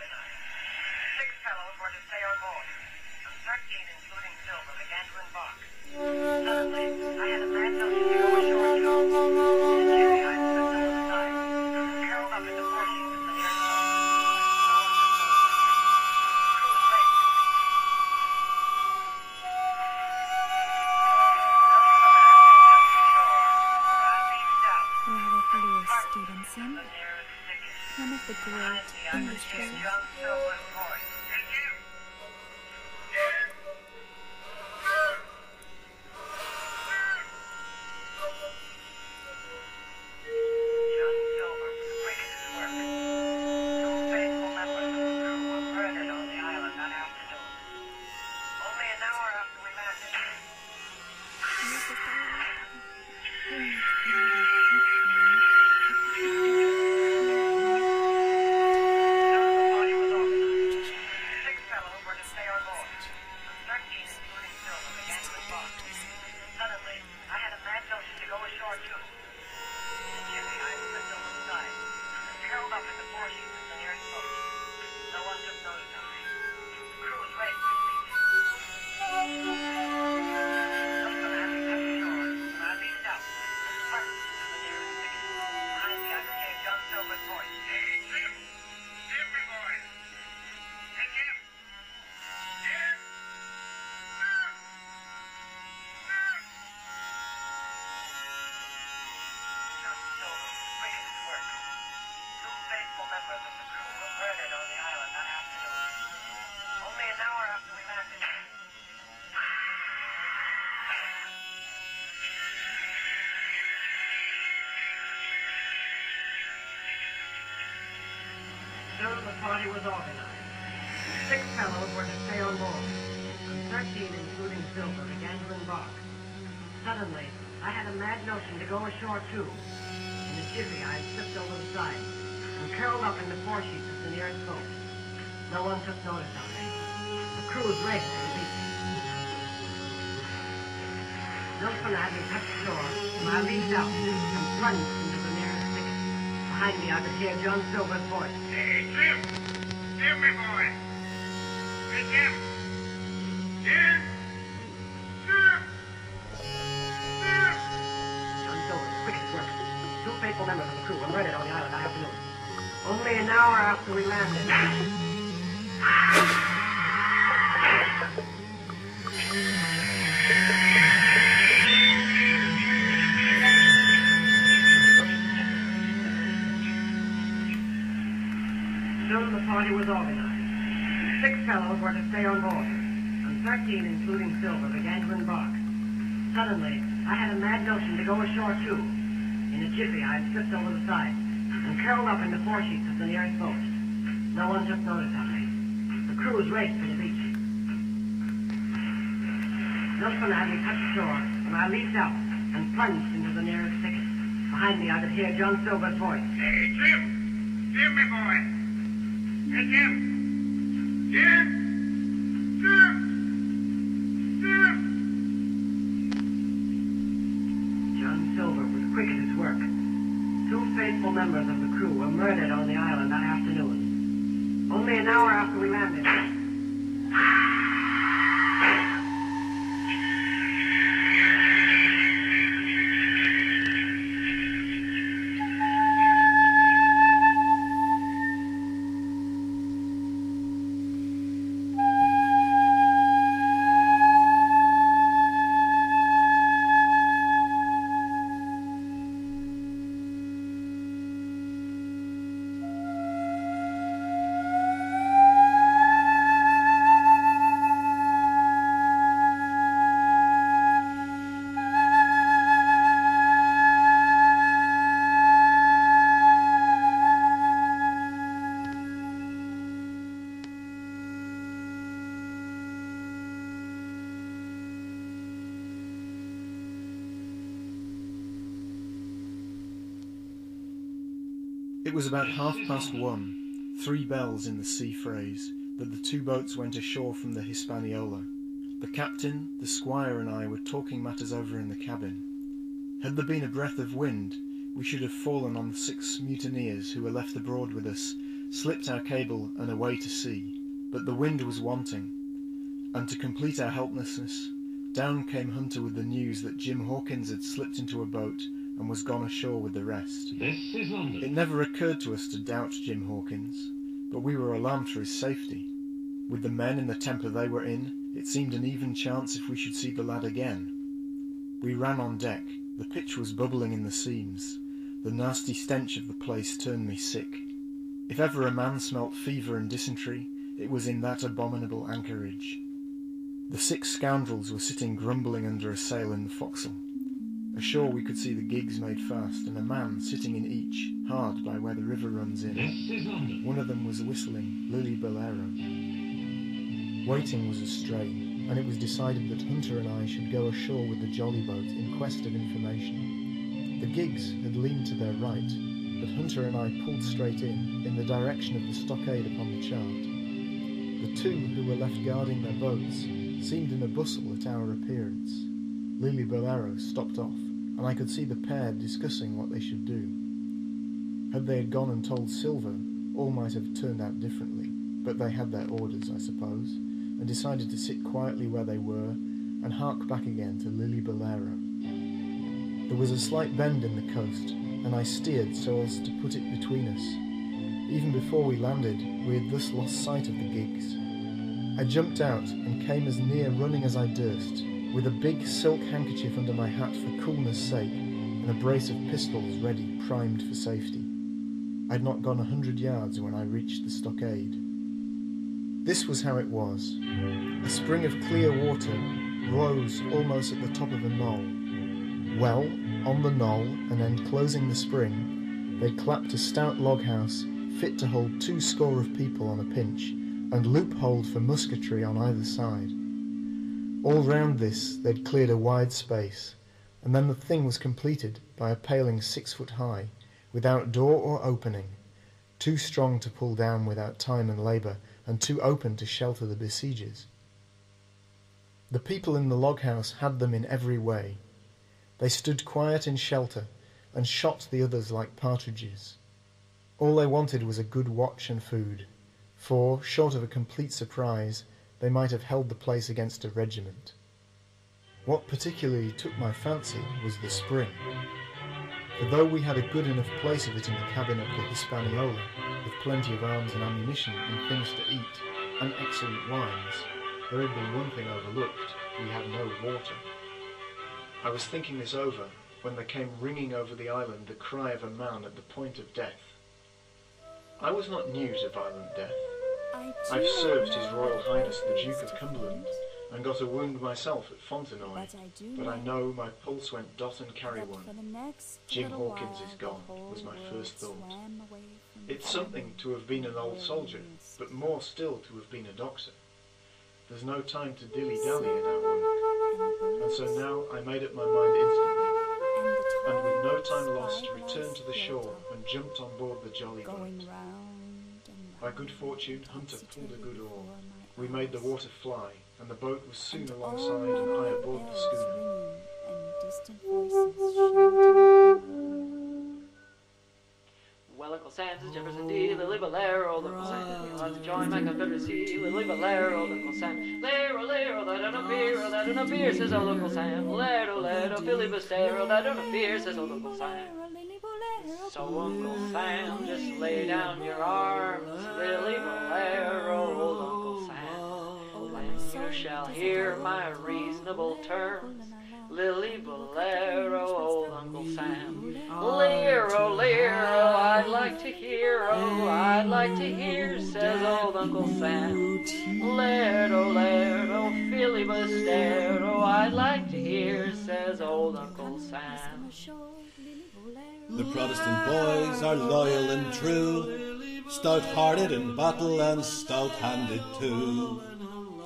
Six fellows were to stay on board, 13, including Silver, began to. Suddenly, I had a mad notion the party was organized. Six fellows were to stay on board, and 13, including Silver, began to embark. Suddenly, I had a mad notion to go ashore too. In a jiffy, I slipped over the side and curled up in the foresheet of the nearest boat. No one took notice of me. The crew was raced to the beach. Just when I had touched shore, I leaped out and plunged into the nearest thicket. Behind me, I could hear John Silver's voice. Hey, Jim! Jim, my boy! Hey! Jim! Jim! Only an hour after we landed. Soon the party was organized. Six fellows were to stay on board, and 13, including Silver, began to embark. Suddenly, I had a mad notion to go ashore too. In a jiffy, I slipped over the side curled up in the foresheets of the nearest boat. No one took notice of me. The crews raced to the beach. When had me touched shore, when I leaped out and plunged into the nearest thicket. Behind me, I could hear John Silver's voice. Hey, Jim! Jim, my boy! Hey! Jim! Jim! Jim! John Silver was quick at his work. Two faithful members of the crew were murdered on the island that afternoon. Only an hour after we landed. About half past one, three bells in the sea phrase, that the two boats went ashore from the Hispaniola. The captain, the squire, and I were talking matters over in the cabin. Had there been a breath of wind, we should have fallen on the six mutineers who were left abroad with us slipped our cable and away to sea, but the wind was wanting, and to complete our helplessness, down came Hunter with the news that Jim Hawkins had slipped into a boat and was gone ashore with the rest. This is London. It never occurred to us to doubt Jim Hawkins, but we were alarmed for his safety. With the men in the temper they were in, it seemed an even chance if we should see the lad again. We ran on deck. The pitch was bubbling in the seams. The nasty stench of the place turned me sick. If ever a man smelt fever and dysentery, it was in that abominable anchorage. The six scoundrels were sitting grumbling under a sail in the forecastle. Ashore we could see the gigs made fast, and a man sitting in each, hard by where the river runs in. This is London. One of them was whistling Lillibullero. Waiting was a strain, and it was decided that Hunter and I should go ashore with the jolly boat in quest of information. The gigs had leaned to their right, but Hunter and I pulled straight in, in the direction of the stockade upon the chart. The two who were left guarding their boats seemed in a bustle at our appearance. Lillibullero stopped off, and I could see the pair discussing what they should do. Had they had gone and told Silver, all might have turned out differently, but they had their orders, I suppose, and decided to sit quietly where they were and hark back again to Lillibullero. There was a slight bend in the coast, and I steered so as to put it between us. Even before we landed, we had thus lost sight of the gigs. I jumped out and came as near running as I durst, with a big silk handkerchief under my hat for coolness' sake, and a brace of pistols ready, primed for safety. I had not gone a hundred yards when I reached the stockade. This was how it was. A spring of clear water rose almost at the top of a knoll. Well, on the knoll and enclosing the spring, they clapped a stout log house fit to hold two score of people on a pinch, and loopholed for musketry on either side. All round this they'd cleared a wide space, and then the thing was completed by a paling six foot high, without door or opening, too strong to pull down without time and labour, and too open to shelter the besiegers. The people in the log house had them in every way. They stood quiet in shelter, and shot the others like partridges. All they wanted was a good watch and food, for, short of a complete surprise, they might have held the place against a regiment. What particularly took my fancy was the spring. For though we had a good enough place of it in the cabin of the Hispaniola, with plenty of arms and ammunition and things to eat, and excellent wines, there had been one thing overlooked. We had no water. I was thinking this over when there came ringing over the island the cry of a man at the point of death. I was not new to violent death. I've served His Royal Highness the Duke of Cumberland and got a wound myself at Fontenoy, But I but I know my pulse went dot and carry one. for the next Jim Hawkins is gone, was my first thought. swam away from It's something to have been an old soldier, but more still to have been a doctor. There's no time to dilly dally in our work, and so now I made up my mind instantly, and with no time lost, returned to the shore and jumped on board the jolly boat. Going round and By good fortune, Hunter pulled a good oar. We made the water fly, and the boat was soon And alongside, and I aboard the schooner. ringing, and distant voices shouting. Well, Uncle Sam's Jefferson D, Lillibullero, Uncle Sam, you want to join my Confederacy, Lillibullero, Uncle Sam, Lero, Lero, that don't appear, that don't appear, says old Uncle Sam, Lero, Lero, filibustero, that don't appear, says old Uncle Sam. So, Uncle Sam, just lay down your arms, Lillibullero, old Uncle Sam, and you shall hear my reasonable terms. Lillibullero, old Uncle Sam. Lero, oh, Lero, oh, I'd like to hear, oh, I'd like to hear, says old Uncle Sam. Lero, oh, Lero, filibustero, I'd like to hear, says old Uncle Sam. The Protestant boys are loyal and true, stout hearted in battle and stout handed too.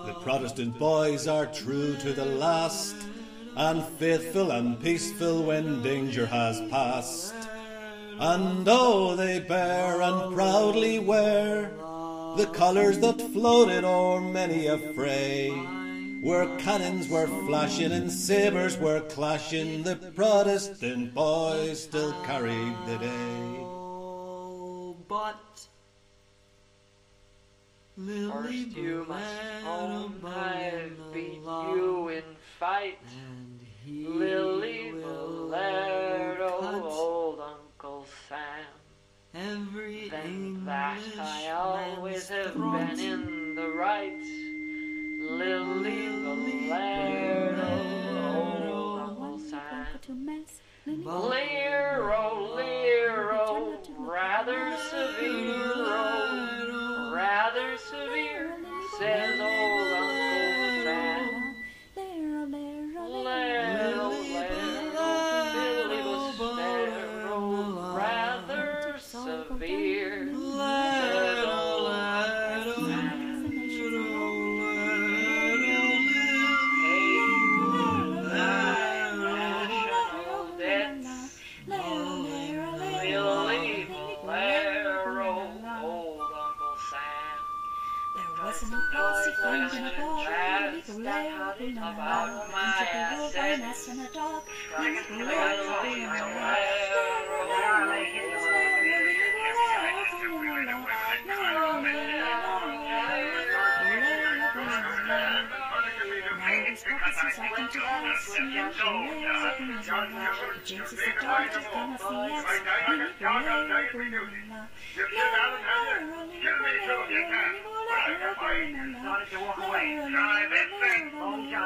The Protestant boys are true to the last, and faithful and peaceful when danger has passed. And oh, they bear and proudly wear the colours that floated o'er many a fray. Where cannons were flashing and sabres were clashing, the Protestant boys still carried the day. Oh, but First you must own I've beat you in fight. Lily Valero, old Uncle Sam. Then that I always have been in the right. Lily Valero, old Uncle Sam. to mess. Lero, Lero, rather severe,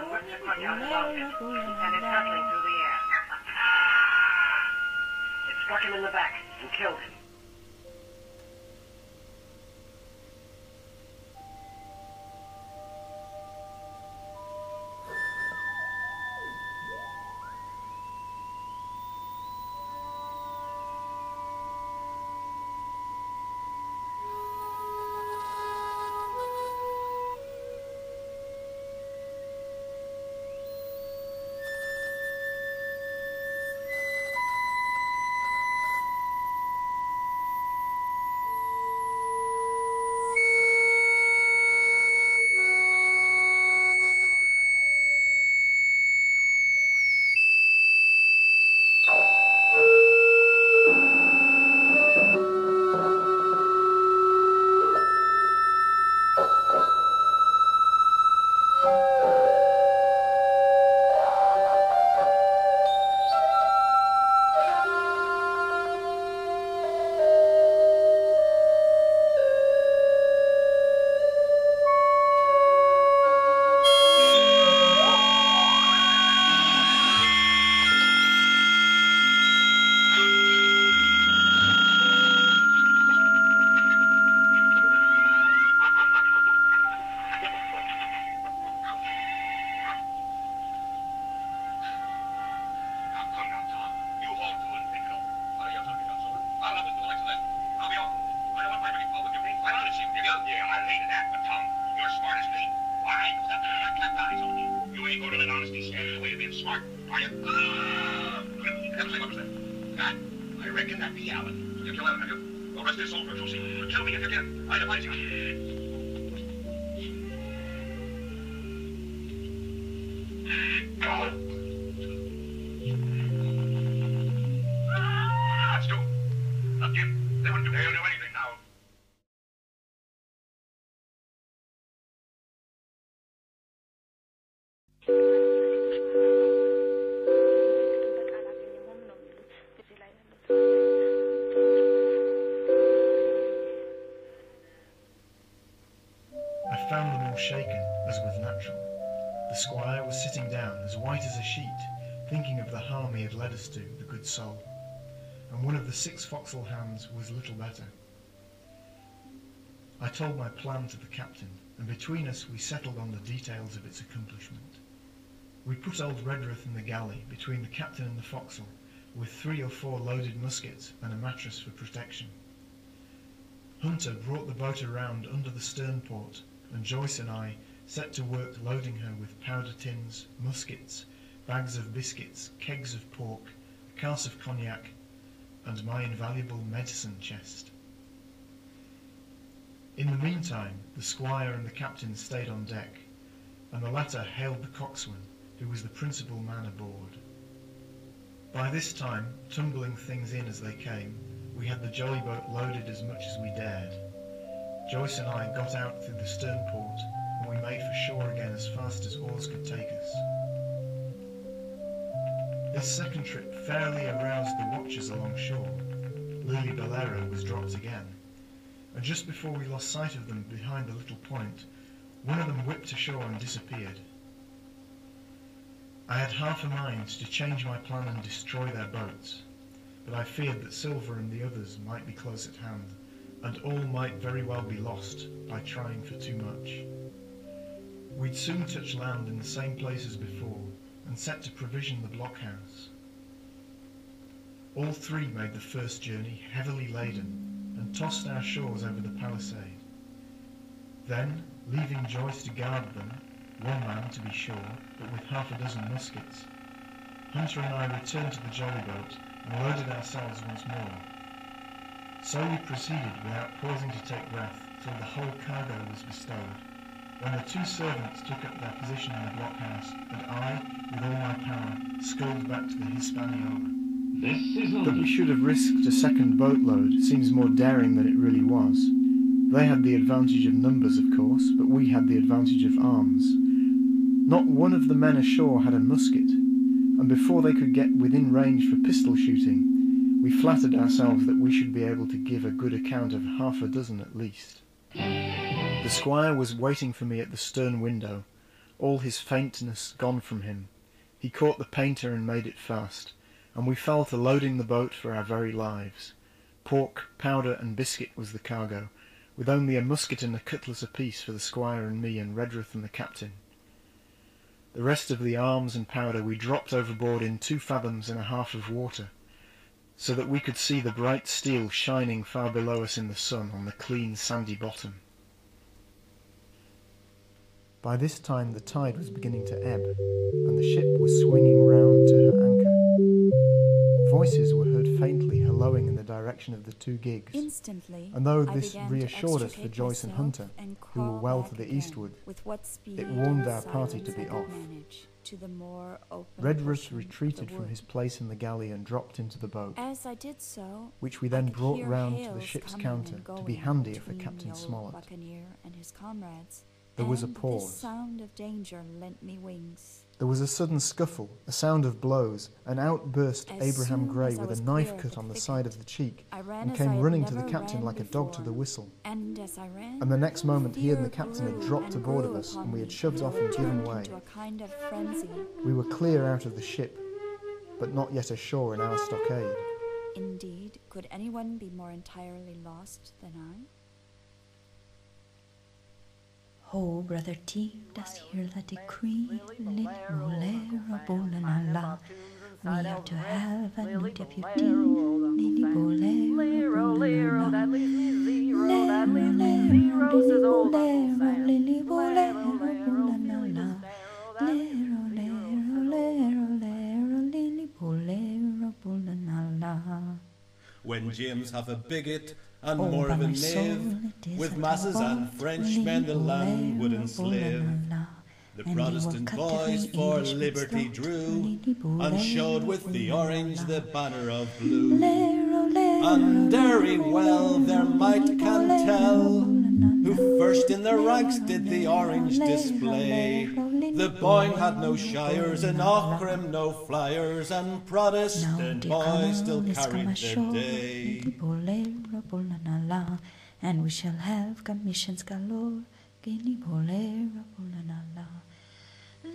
Out and it hurtling through the air. It struck him in the back and killed him. Found them all shaken, as was natural. The squire was sitting down, as white as a sheet, thinking of the harm he had led us to, the good soul. And one of the six forecastle hands was little better. I told my plan to the captain, and between us we settled on the details of its accomplishment. We put old Redruth in the galley between the captain and the forecastle, with three or four loaded muskets and a mattress for protection. Hunter brought the boat around under the stern port, and Joyce and I set to work loading her with powder tins, muskets, bags of biscuits, kegs of pork, a cask of cognac, and my invaluable medicine chest. In the meantime, the squire and the captain stayed on deck, and the latter hailed the coxswain, who was the principal man aboard. By this time, tumbling things in as they came, we had the jolly boat loaded as much as we dared. Joyce and I got out through the stern port, and we made for shore again as fast as oars could take us. This second trip fairly aroused the watchers along shore. Lillibullero was dropped again, and just before we lost sight of them behind the little point, one of them whipped ashore and disappeared. I had half a mind to change my plan and destroy their boats, but I feared that Silver and the others might be close at hand, and all might very well be lost by trying for too much. We'd soon touch land in the same place as before, and set to provision the blockhouse. All three made the first journey heavily laden, and tossed our shores over the palisade. Then, leaving Joyce to guard them, one man to be sure, but with half a dozen muskets, Hunter and I returned to the jolly boat and loaded ourselves once more. So we proceeded without pausing to take breath till the whole cargo was bestowed, when the two servants took up their position in the blockhouse, and I, with all my power, sculled back to the Hispaniola. That we should have risked a second boatload seems more daring than it really was. They had the advantage of numbers, of course, but we had the advantage of arms. Not one of the men ashore had a musket, and before they could get within range for pistol shooting, we flattered ourselves that we should be able to give a good account of half a dozen at least. The squire was waiting for me at the stern window, all his faintness gone from him. He caught the painter and made it fast, and we fell to loading the boat for our very lives. Pork, powder, and biscuit was the cargo, with only a musket and a cutlass apiece for the squire and me and Redruth and the captain. The rest of the arms and powder we dropped overboard in two fathoms and a half of water, so that we could see the bright steel shining far below us in the sun on the clean sandy bottom. By this time the tide was beginning to ebb, and the ship was swinging round to her anchor. Voices were heard faintly hallooing in the direction of the two gigs, Instantly, and though this reassured us for Joyce and Hunter, and who were well to the again eastward, with what speed it warned our party to be off. manage to the more open Redruth retreated from his place in the galley and dropped into the boat, As I did so, which we then brought round to the ship's counter to be handier for Captain Smollett. Buccaneer and his comrades. There was a pause. The sound of danger lent me wings. There was a sudden scuffle, a sound of blows, and out burst As Abraham Gray with a knife cut on the side of the cheek, and came running to the captain like a dog to the whistle. And as I ran, And the next moment he and the captain had dropped aboard of us, and we had shoved off and given way. kind of. We were clear out of the ship, but not yet ashore in our stockade. Indeed, could anyone be more entirely lost than I? Oh, brother T, does hear the decree? La la. We are to have a new deputy. Bolero, bola la la. When James have a bigot and Oh, more a knave, with masses and Frenchmen the land would enslave. The And Protestant boys for English liberty drew, and showed with the orange the banner of blue. And very well their might can tell who first in the ranks did the orange display. The Boyne had no shires, and la. No flyers, and Protestant boys still carried their day. And we shall have commissions galore, guinea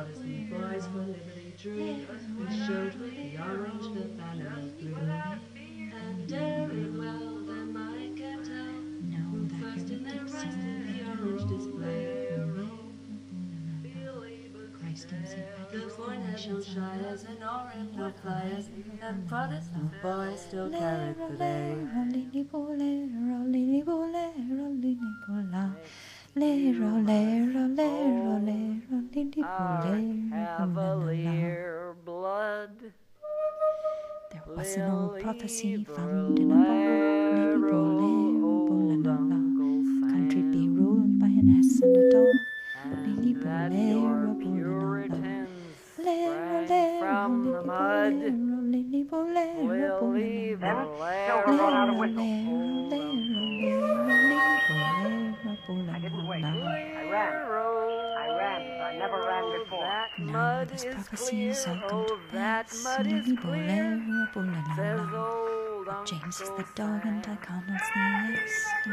The bolero, Protestant boys for liberty drew, and showed with the orange the banner of blue. And very well them I can tell, that first in their ranks the orange display. Christ and St. The Patrick's Boyne had no nations shires and orange no flyers, and Protestant boys still carried the day. cavalier blood. There was an old prophecy found in a book. circled bats, James is the dog and I cuddles the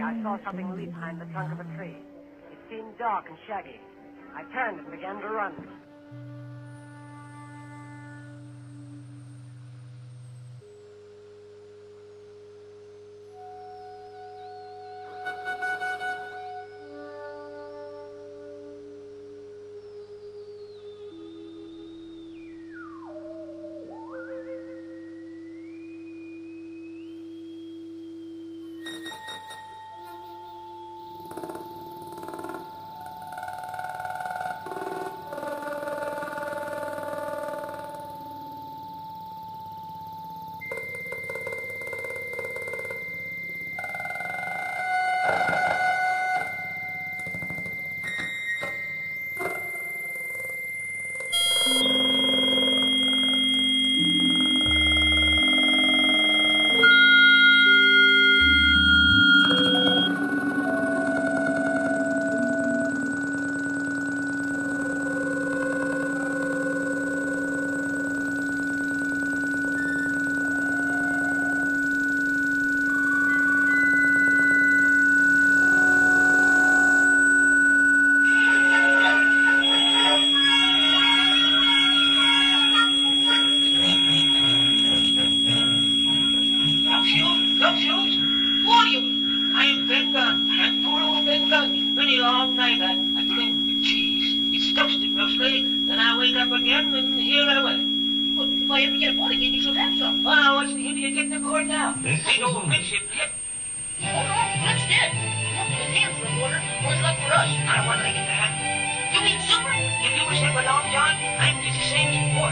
I saw something leap behind the trunk of a tree. It seemed dark and shaggy. I turned and began to run.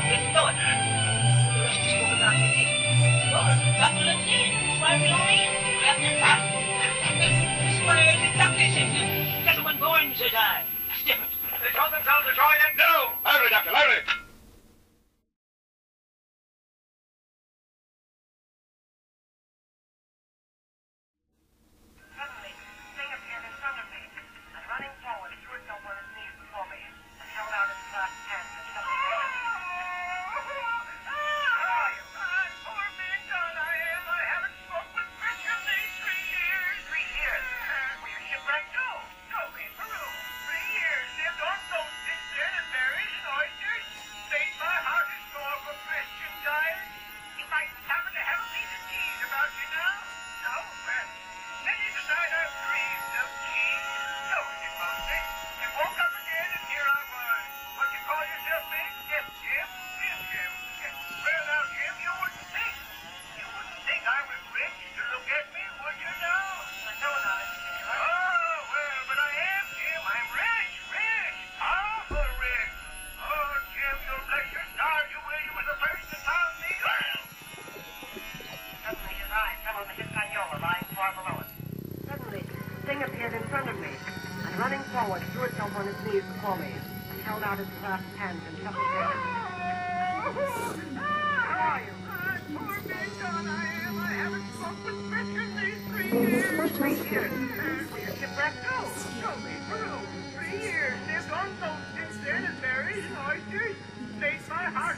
Gentlemen, Yard. Why we in? This way to Dublin. Gentleman says I. It. They told themselves to join it. No! Larry, Doctor, Larry!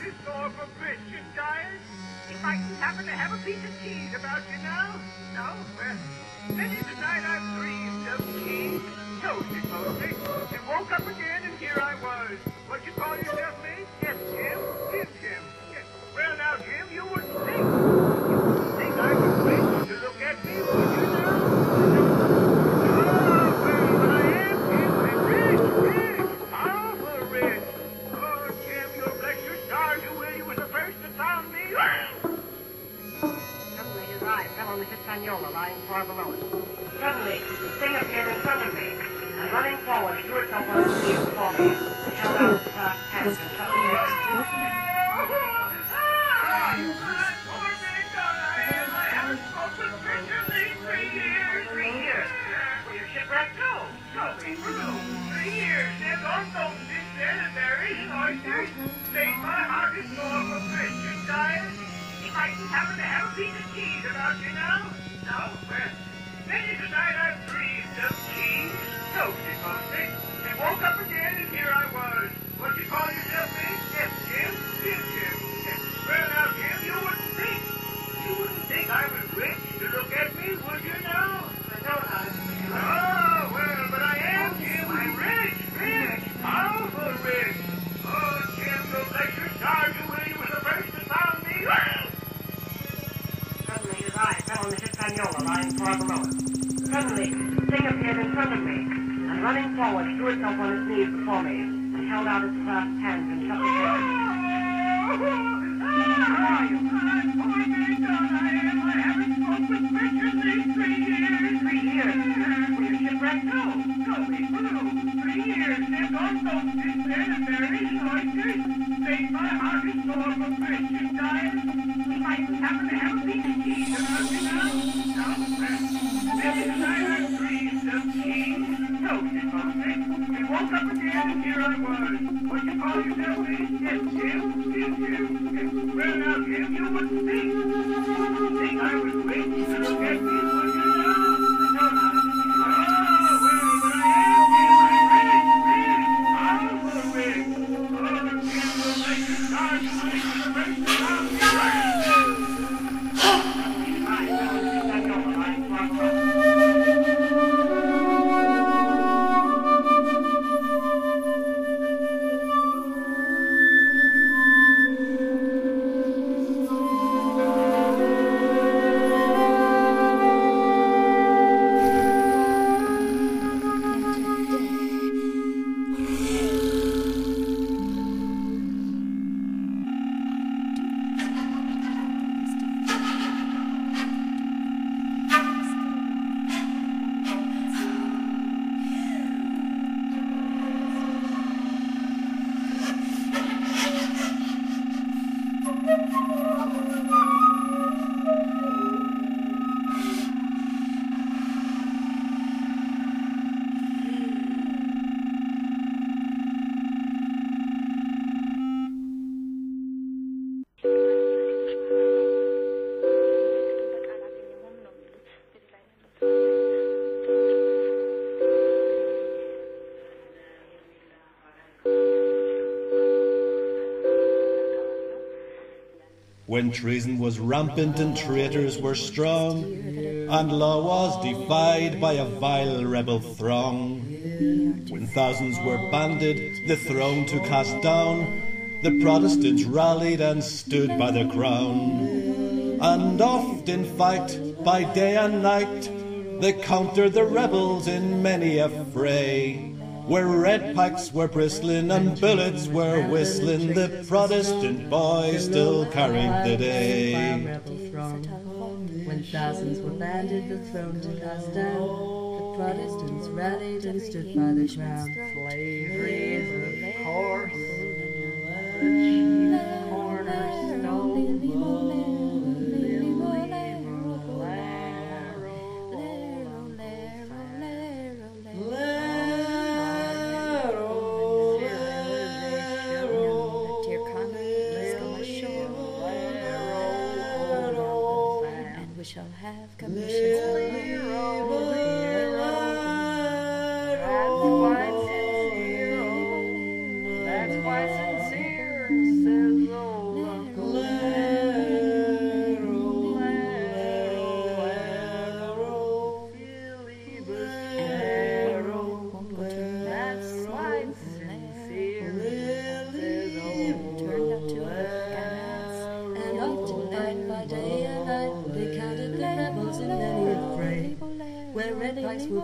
in store for Christian guys? You might happen to have a piece of cheese about you now? No? Well, in the night I dreamed of cheese, toasted mostly, and woke up again and here I was. And held out its clasped hands and. Three years. Were you Here I was. What you call yourself? Yes, Jim? Jim, Jim. Well, now, Jim, you wouldn't When treason was rampant and traitors were strong, and law was defied by a vile rebel throng. When thousands were banded, the throne to cast down, the Protestants rallied and stood by the crown. And oft in fight, by day and night, they countered the rebels in many a fray. Where red pikes were bristling and bullets were whistling, the Protestant boys still carried the day. When thousands were banded, the throne to cast down, the Protestants rallied and stood by the crown. Slavery is course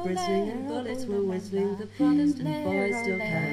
were bristling and bullets were whistling, the Protestant boys still carried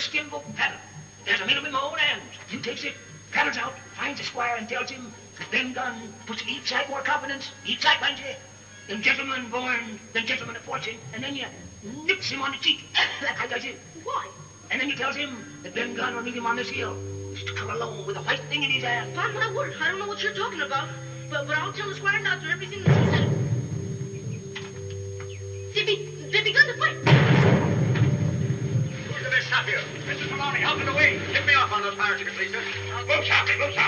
skin paddle. There's a middle in my own hands. You takes it, paddles out, finds the squire and tells him that them gun puts each side more confidence, each side finds you. Them gentlemen born, then gentlemen of fortune, and then you nips him on the cheek. I does it. Why? And then you tells him that them gun will meet him on this hill. He's to come alone with a white thing in his hand. Upon my word, I don't know what you're talking about, but, but I'll tell the squire doctor everything that he said. Please, sir. Move, Charlie, move, Charlie.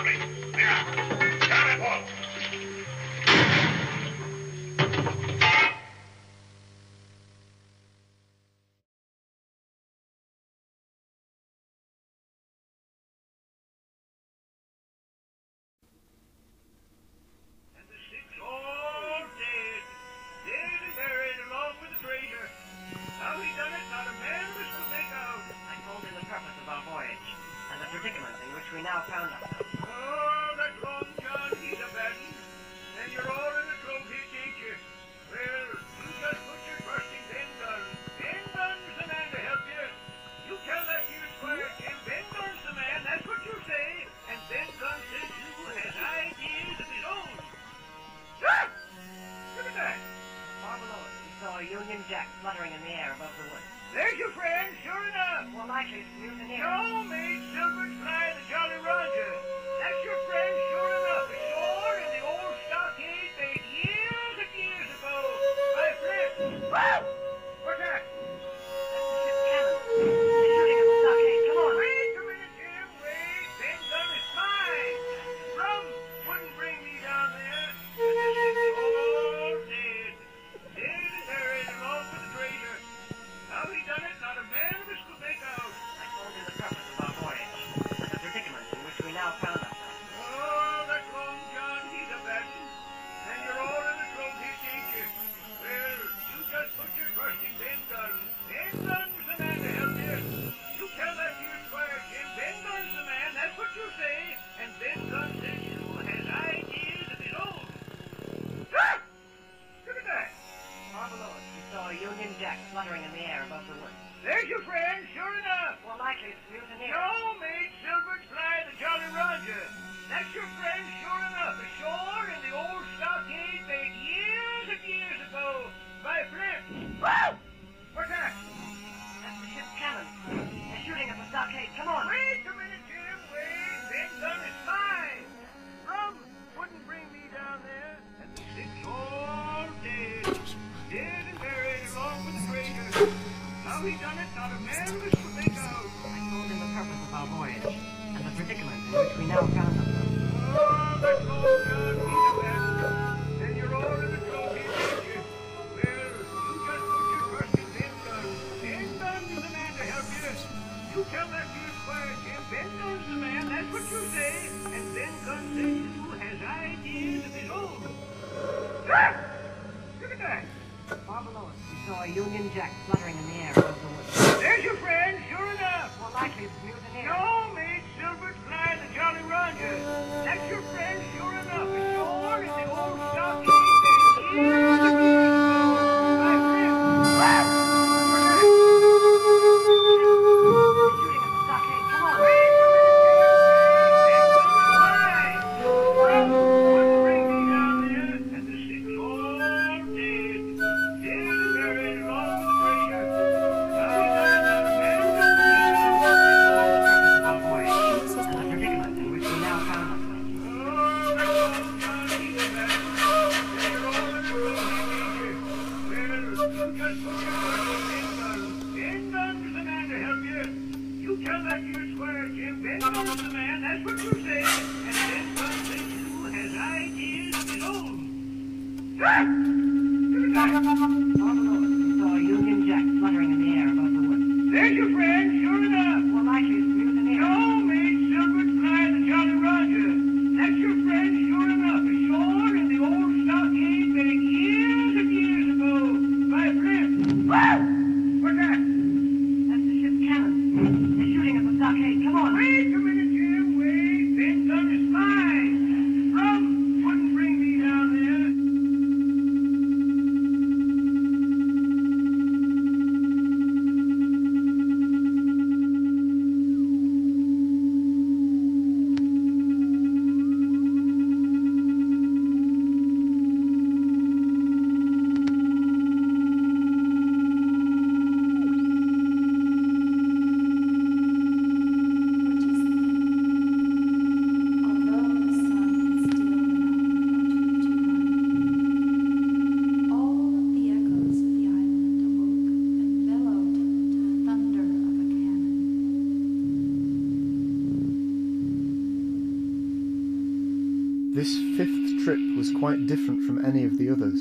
Different from any of the others.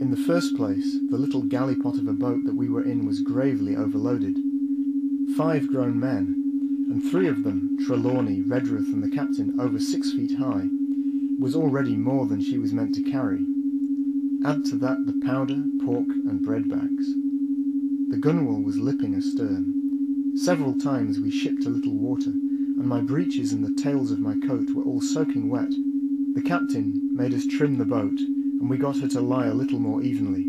In the first place, the little galley-pot of a boat that we were in was gravely overloaded. Five grown men, and three of them, Trelawney, Redruth and the captain, over six feet high, was already more than she was meant to carry. Add to that the powder, pork and bread bags. The gunwale was lipping astern. Several times we shipped a little water, and my breeches and the tails of my coat were all soaking wet. The captain made us trim the boat, and we got her to lie a little more evenly.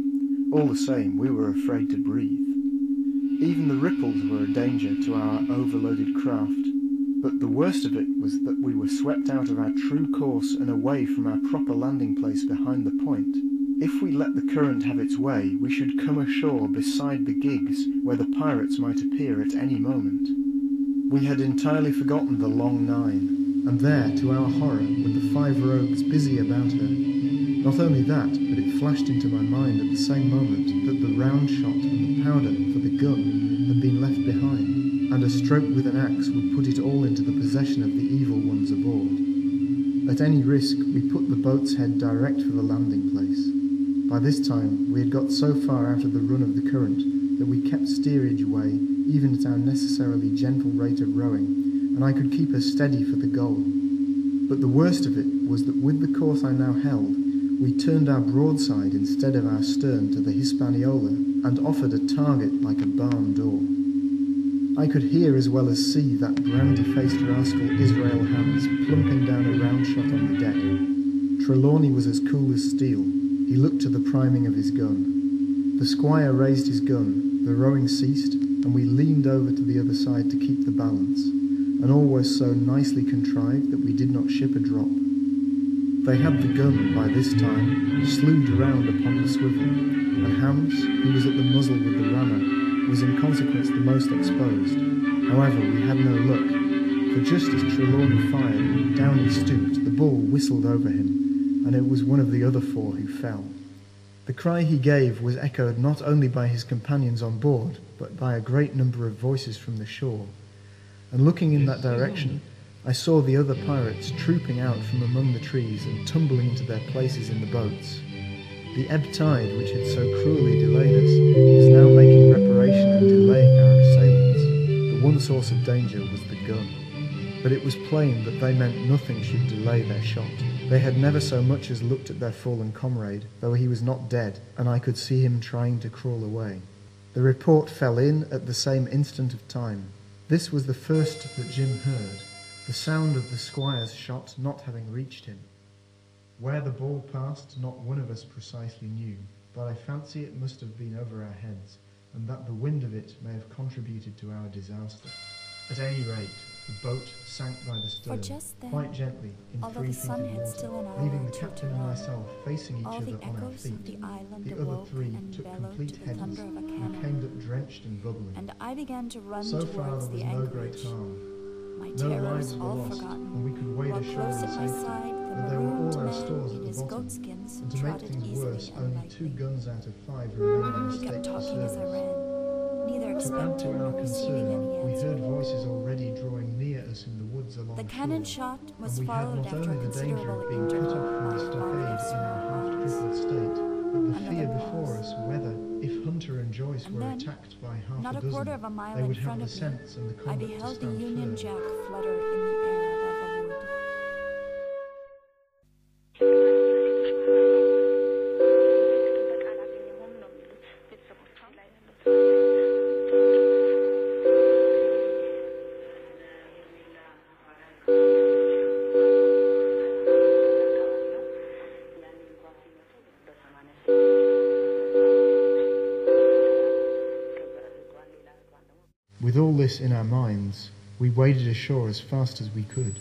All the same, we were afraid to breathe. Even the ripples were a danger to our overloaded craft. But the worst of it was that we were swept out of our true course and away from our proper landing place behind the point. If we let the current have its way, we should come ashore beside the gigs where the pirates might appear at any moment. We had entirely forgotten the long nine, and there, to our horror, were the five rogues busy about her. Not only that, but it flashed into my mind at the same moment that the round shot and the powder for the gun had been left behind, and a stroke with an axe would put it all into the possession of the evil ones aboard. At any risk, we put the boat's head direct for the landing place. By this time, we had got so far out of the run of the current that we kept steerage way even at our necessarily gentle rate of rowing, and I could keep her steady for the goal. But the worst of it was that with the course I now held, we turned our broadside instead of our stern to the Hispaniola and offered a target like a barn door. I could hear as well as see that brandy-faced rascal Israel Hands plumping down a round shot on the deck. Trelawney was as cool as steel. He looked to the priming of his gun. The squire raised his gun, the rowing ceased, and we leaned over to the other side to keep the balance, and all was so nicely contrived that we did not ship a drop. They had the gun by this time slewed round upon the swivel, and Hands, who was at the muzzle with the rammer, was in consequence the most exposed. However, we had no luck, for just as Trelawney fired, down he stooped, the ball whistled over him, and it was one of the other four who fell. The cry he gave was echoed not only by his companions on board, but by a great number of voices from the shore. And looking in that direction, I saw the other pirates trooping out from among the trees and tumbling into their places in the boats. The ebb tide, which had so cruelly delayed us, was now making reparation and delaying our assailants. The one source of danger was the gun. But it was plain that they meant nothing should delay their shot. They had never so much as looked at their fallen comrade, though he was not dead, and I could see him trying to crawl away. The report fell in at the same instant of time. This was the first that Jim heard, the sound of the squire's shot not having reached him. Where the ball passed, not one of us precisely knew, but I fancy it must have been over our heads, and that the wind of it may have contributed to our disaster. At any rate, the boat sank by the stern, then, quite gently, in although three the feet sun of had water, still an leaving the captain and myself facing each other the on our feet. of the island The other three and took complete to the headers of and came up drenched and bubbling. And I began to run So far towards there was the no great harm. My No lives were all lost, forgotten. and we could wade ashore in at my safety. side, the But there were all our stores at the bottom. And to make things easily worse, only two guns out of five remained in a He state kept talking as I service. ran, To add to our concern, we heard voices already drawing us in the woods along The cannon shot was followed after considerable being cut off from the stockade in our half-crippled state, but the fear before us whether, if Hunter and Joyce and were then, attacked by half a dozen, a they would have the sense me, and the I beheld the Union Jack flutter in the air. this in our minds, we waded ashore as fast as we could,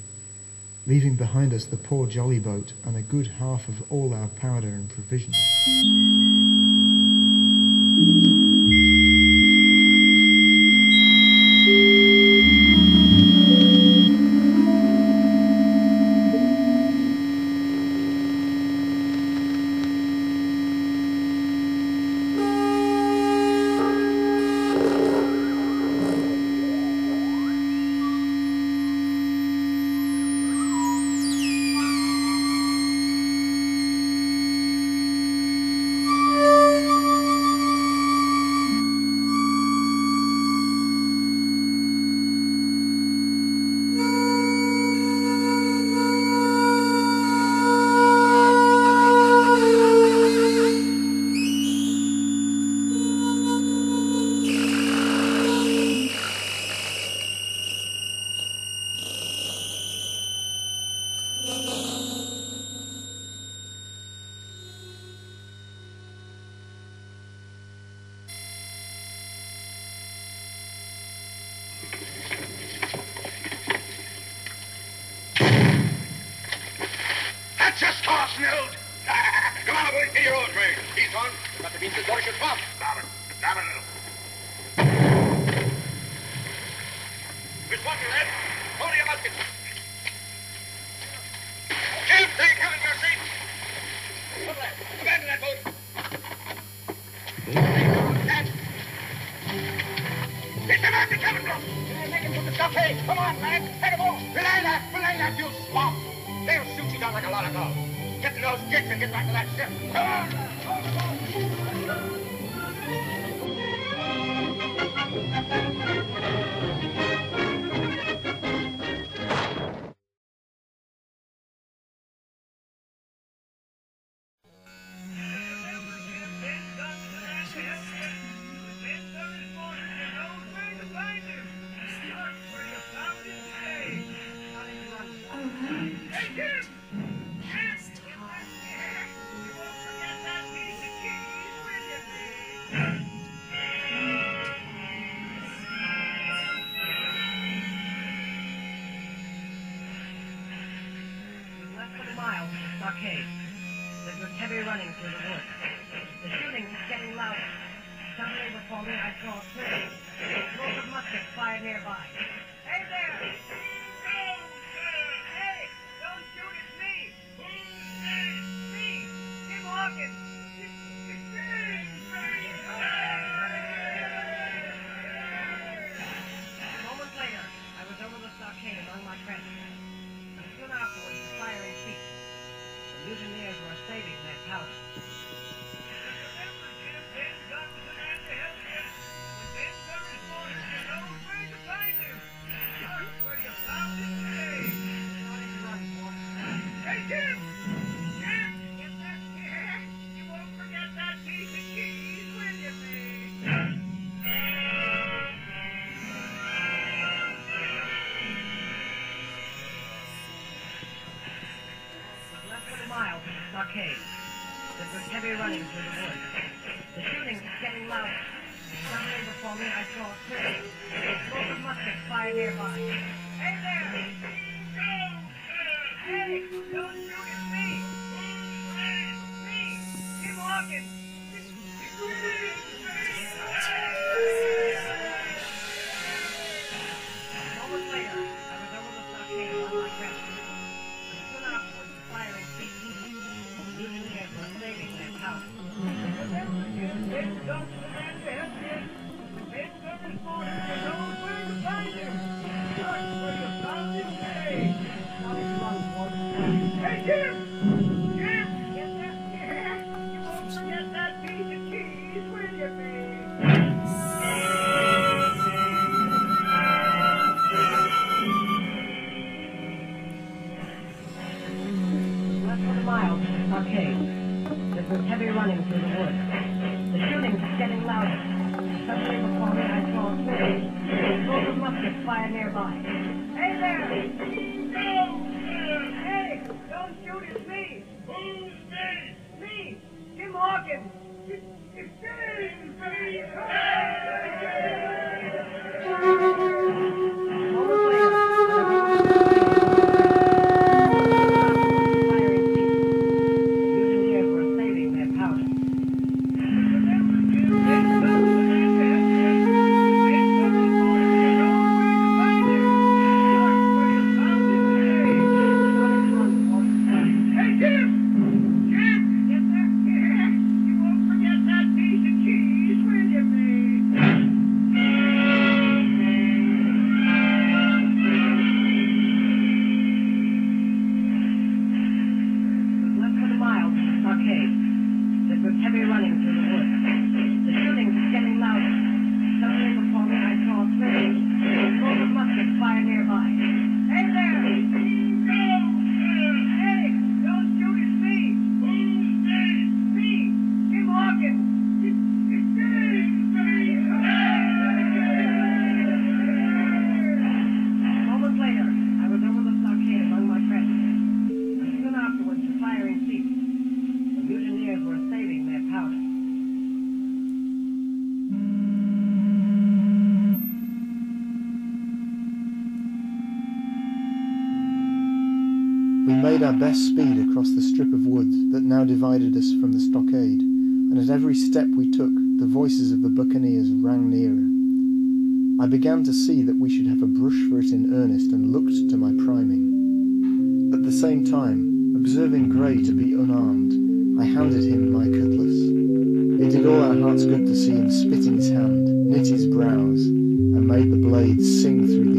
leaving behind us the poor jolly boat and a good half of all our powder and provisions. Ah, come on, boys, get your old ready. He's on. Got to be some sort pump. Stop it. Stop it. Miss Walker, lad. Hold your musket. Take him in your seat. Lad. That boat. Get. Make him put the. Come on, lad. Head off. Belay that. Belay that, you swamp. They'll shoot you down like a lot of dogs. Get to those kicks and get back to that ship. Come on! Mile to the stockade. There was heavy running through the woods. The shooting's getting louder. Suddenly before me I saw a flame. A smoke of muskets fire nearby. Hey there! Hey! Don't shoot, it's me! Who's me? Me! Jim Hawkins! It's Less speed across the strip of woods that now divided us from the stockade, and at every step we took, the voices of the buccaneers rang nearer. I began to see that we should have a brush for it in earnest and looked to my priming. At the same time, observing Grey to be unarmed, I handed him my cutlass. It did all our hearts good to see him spit in his hand, knit his brows, and made the blade sing through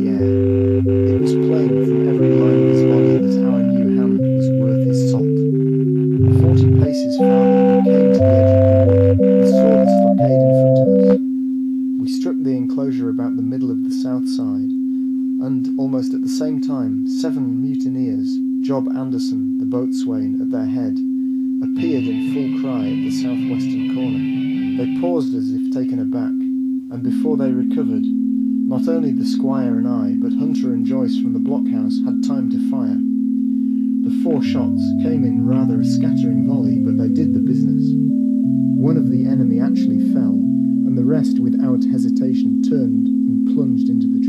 almost at the same time, seven mutineers, Job Anderson, the boatswain, at their head, appeared in full cry at the southwestern corner. They paused as if taken aback, and before they recovered, not only the squire and I, but Hunter and Joyce from the blockhouse had time to fire. The four shots came in rather a scattering volley, but they did the business. One of the enemy actually fell, and the rest, without hesitation, turned and plunged into the.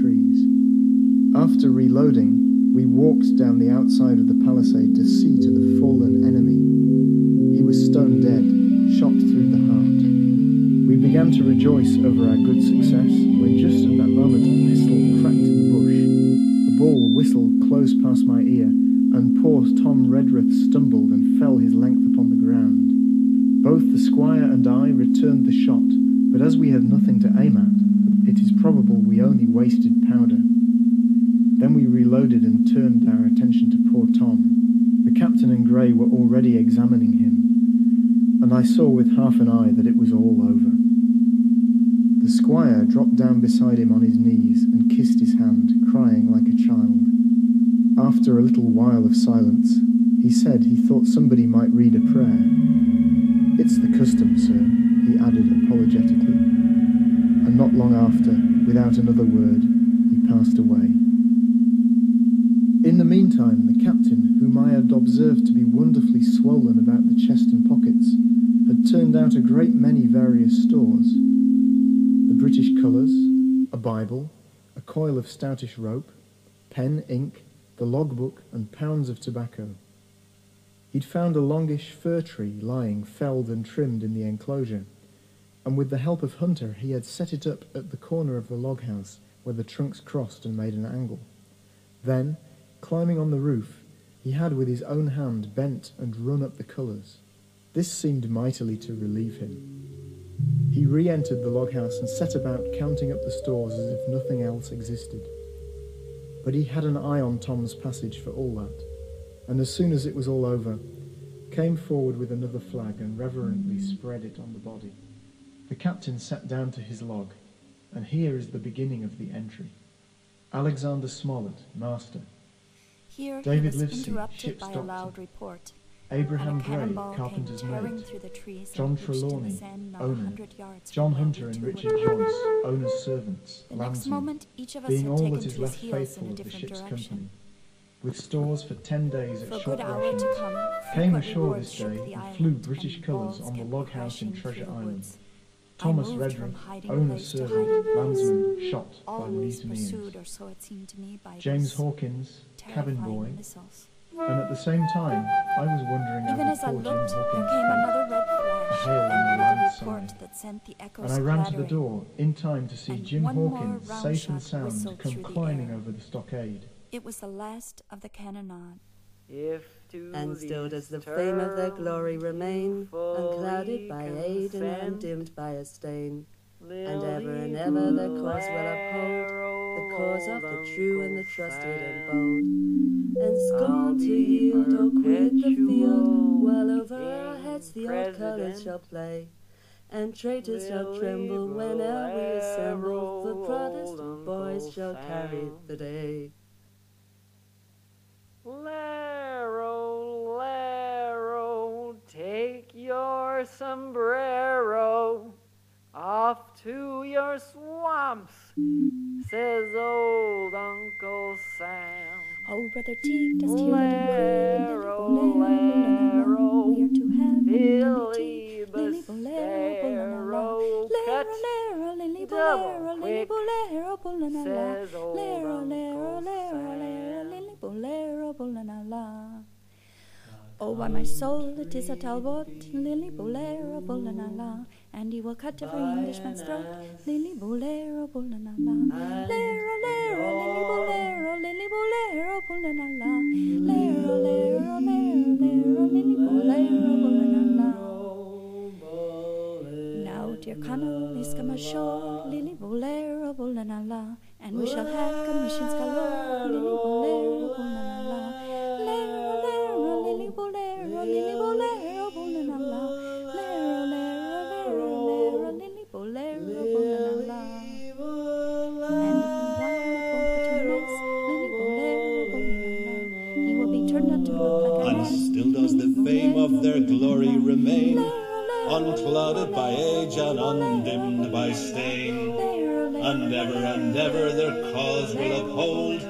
After reloading, we walked down the outside of the palisade to see to the fallen enemy. He was stone dead, shot through the heart. We began to rejoice over our good success when just at that moment a pistol cracked in the bush. The ball whistled close past my ear, and poor Tom Redruth stumbled and fell his length upon the ground. Both the squire and I returned the shot, but as we had nothing to aim at, it is probable we only wasted powder. Then we reloaded and turned our attention to poor Tom. The captain and Grey were already examining him, and I saw with half an eye that it was all over. The squire dropped down beside him on his knees and kissed his hand, crying like a child. After a little while of silence, he said he thought somebody might read a prayer. It's the custom, sir, he added apologetically. And not long after, without another word, observed to be wonderfully swollen about the chest and pockets, had turned out a great many various stores. The British colours, a Bible, a coil of stoutish rope, pen, ink, the logbook, and pounds of tobacco. He'd found a longish fir tree lying felled and trimmed in the enclosure, and with the help of Hunter he had set it up at the corner of the log house where the trunks crossed and made an angle. Then, climbing on the roof, he had with his own hand bent and run up the colours. This seemed mightily to relieve him. He re entered the log house and set about counting up the stores as if nothing else existed. But he had an eye on Tom's passage for all that, and as soon as it was all over, came forward with another flag and reverently spread it on the body. The captain sat down to his log, and here is the beginning of the entry. Alexander Smollett, master. Here David he was Livesey, interrupted ship's by a doctor. loud report. Abraham Gray, carpenter's mate, through the trees John and pitched in the Trelawney, sand not a owner, yards John Hunter and Richard. Joyce, owner's servants, The next landsmen, moment, each of us being all that is left faithful of the ship's direction. company. With stores for ten days at short rations, to come, came ashore this day and flew British colours on the log house in Treasure Island. Woods. I Thomas moved Redruth, from hiding owner's servant, landsman, shot by always mutineers. or so it seemed to me, by James Hawkins, cabin boy, missiles. and at the same time I was wondering Even how as I Jim looked, there came another red flash, hail on the and land another report sigh. that sent the echoes And I ran to the door in time to see and Jim one more Hawkins, round safe and shot sound, whistled come through the climbing over the stockade. It was the last of the cannonade. If to And still does the fame of their glory remain, unclouded by aid and undimmed by a stain. And ever and ever their cause will uphold, the cause of the true and the trusted and bold. And scorn to yield or quit the field, while over our heads the old colours shall play. And traitors shall tremble whene'er we assemble, the Protestant boys shall carry the day. Laro, Laro, take your sombrero off to your swamps, says old Uncle Sam. Oh, brother Teague, hear that Laro, Laro, We are to have Billy Bolero, Bastero, cut Lero, lily bolero, lily bolero, bolero, Lero, lero, lero, lero, lily bolero, bolero. Oh, by my soul, it is a Talbot, lily bolero, bolero, and he will cut every Englishman's throat, lily bolero, bolero, lero, lero, lily bolero, lily bolero, bolero, lero, lero, lero, lero, lily bolero, bolero. Dear Connell, please come ashore, lily bolero, bolero, and we shall have commissions galore, lily bolero, bolero, lero, lero, lily bolero, lily bolero, bolero, lero, lero, lero, lero, lily bolero, bolero. And one go lily bolero, bolero, he will be turned out to look like a And man. still does the fame of their glory remain, unclouded by age and undimmed by stain. And ever and ever their cause will uphold,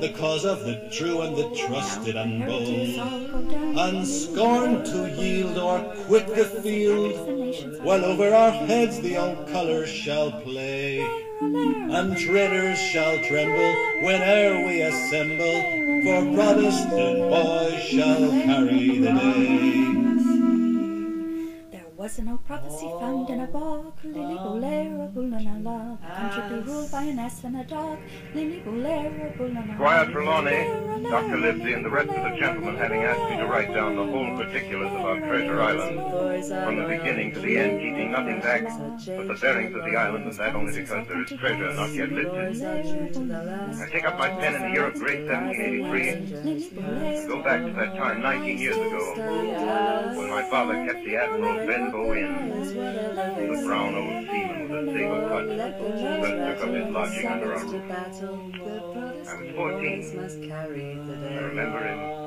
the cause of the true and the trusted and bold. And scorn to yield or quit the field, while over our heads the old colours shall play. And traitors shall tremble whene'er we assemble, for Protestant boys shall carry the day. There was no prophecy found in a book, Lily Bolero, Bulanala. The country be ruled by an ass and a dog, Lily Bolero, Bulanala. Squire Trelawney, Dr. Livesey, and the rest of the gentlemen having asked me to write down the whole particulars about Treasure Island, from the beginning to the end, keeping nothing back but the bearings of the island, and that only because there is treasure not yet listed. I take up my pen in the year of grace 1783, go back to that time 19 years ago, when my father kept the Admiral Inn, the brown old seaman with a sable cut, who took up his lodging under our roof. I was 14. I remember it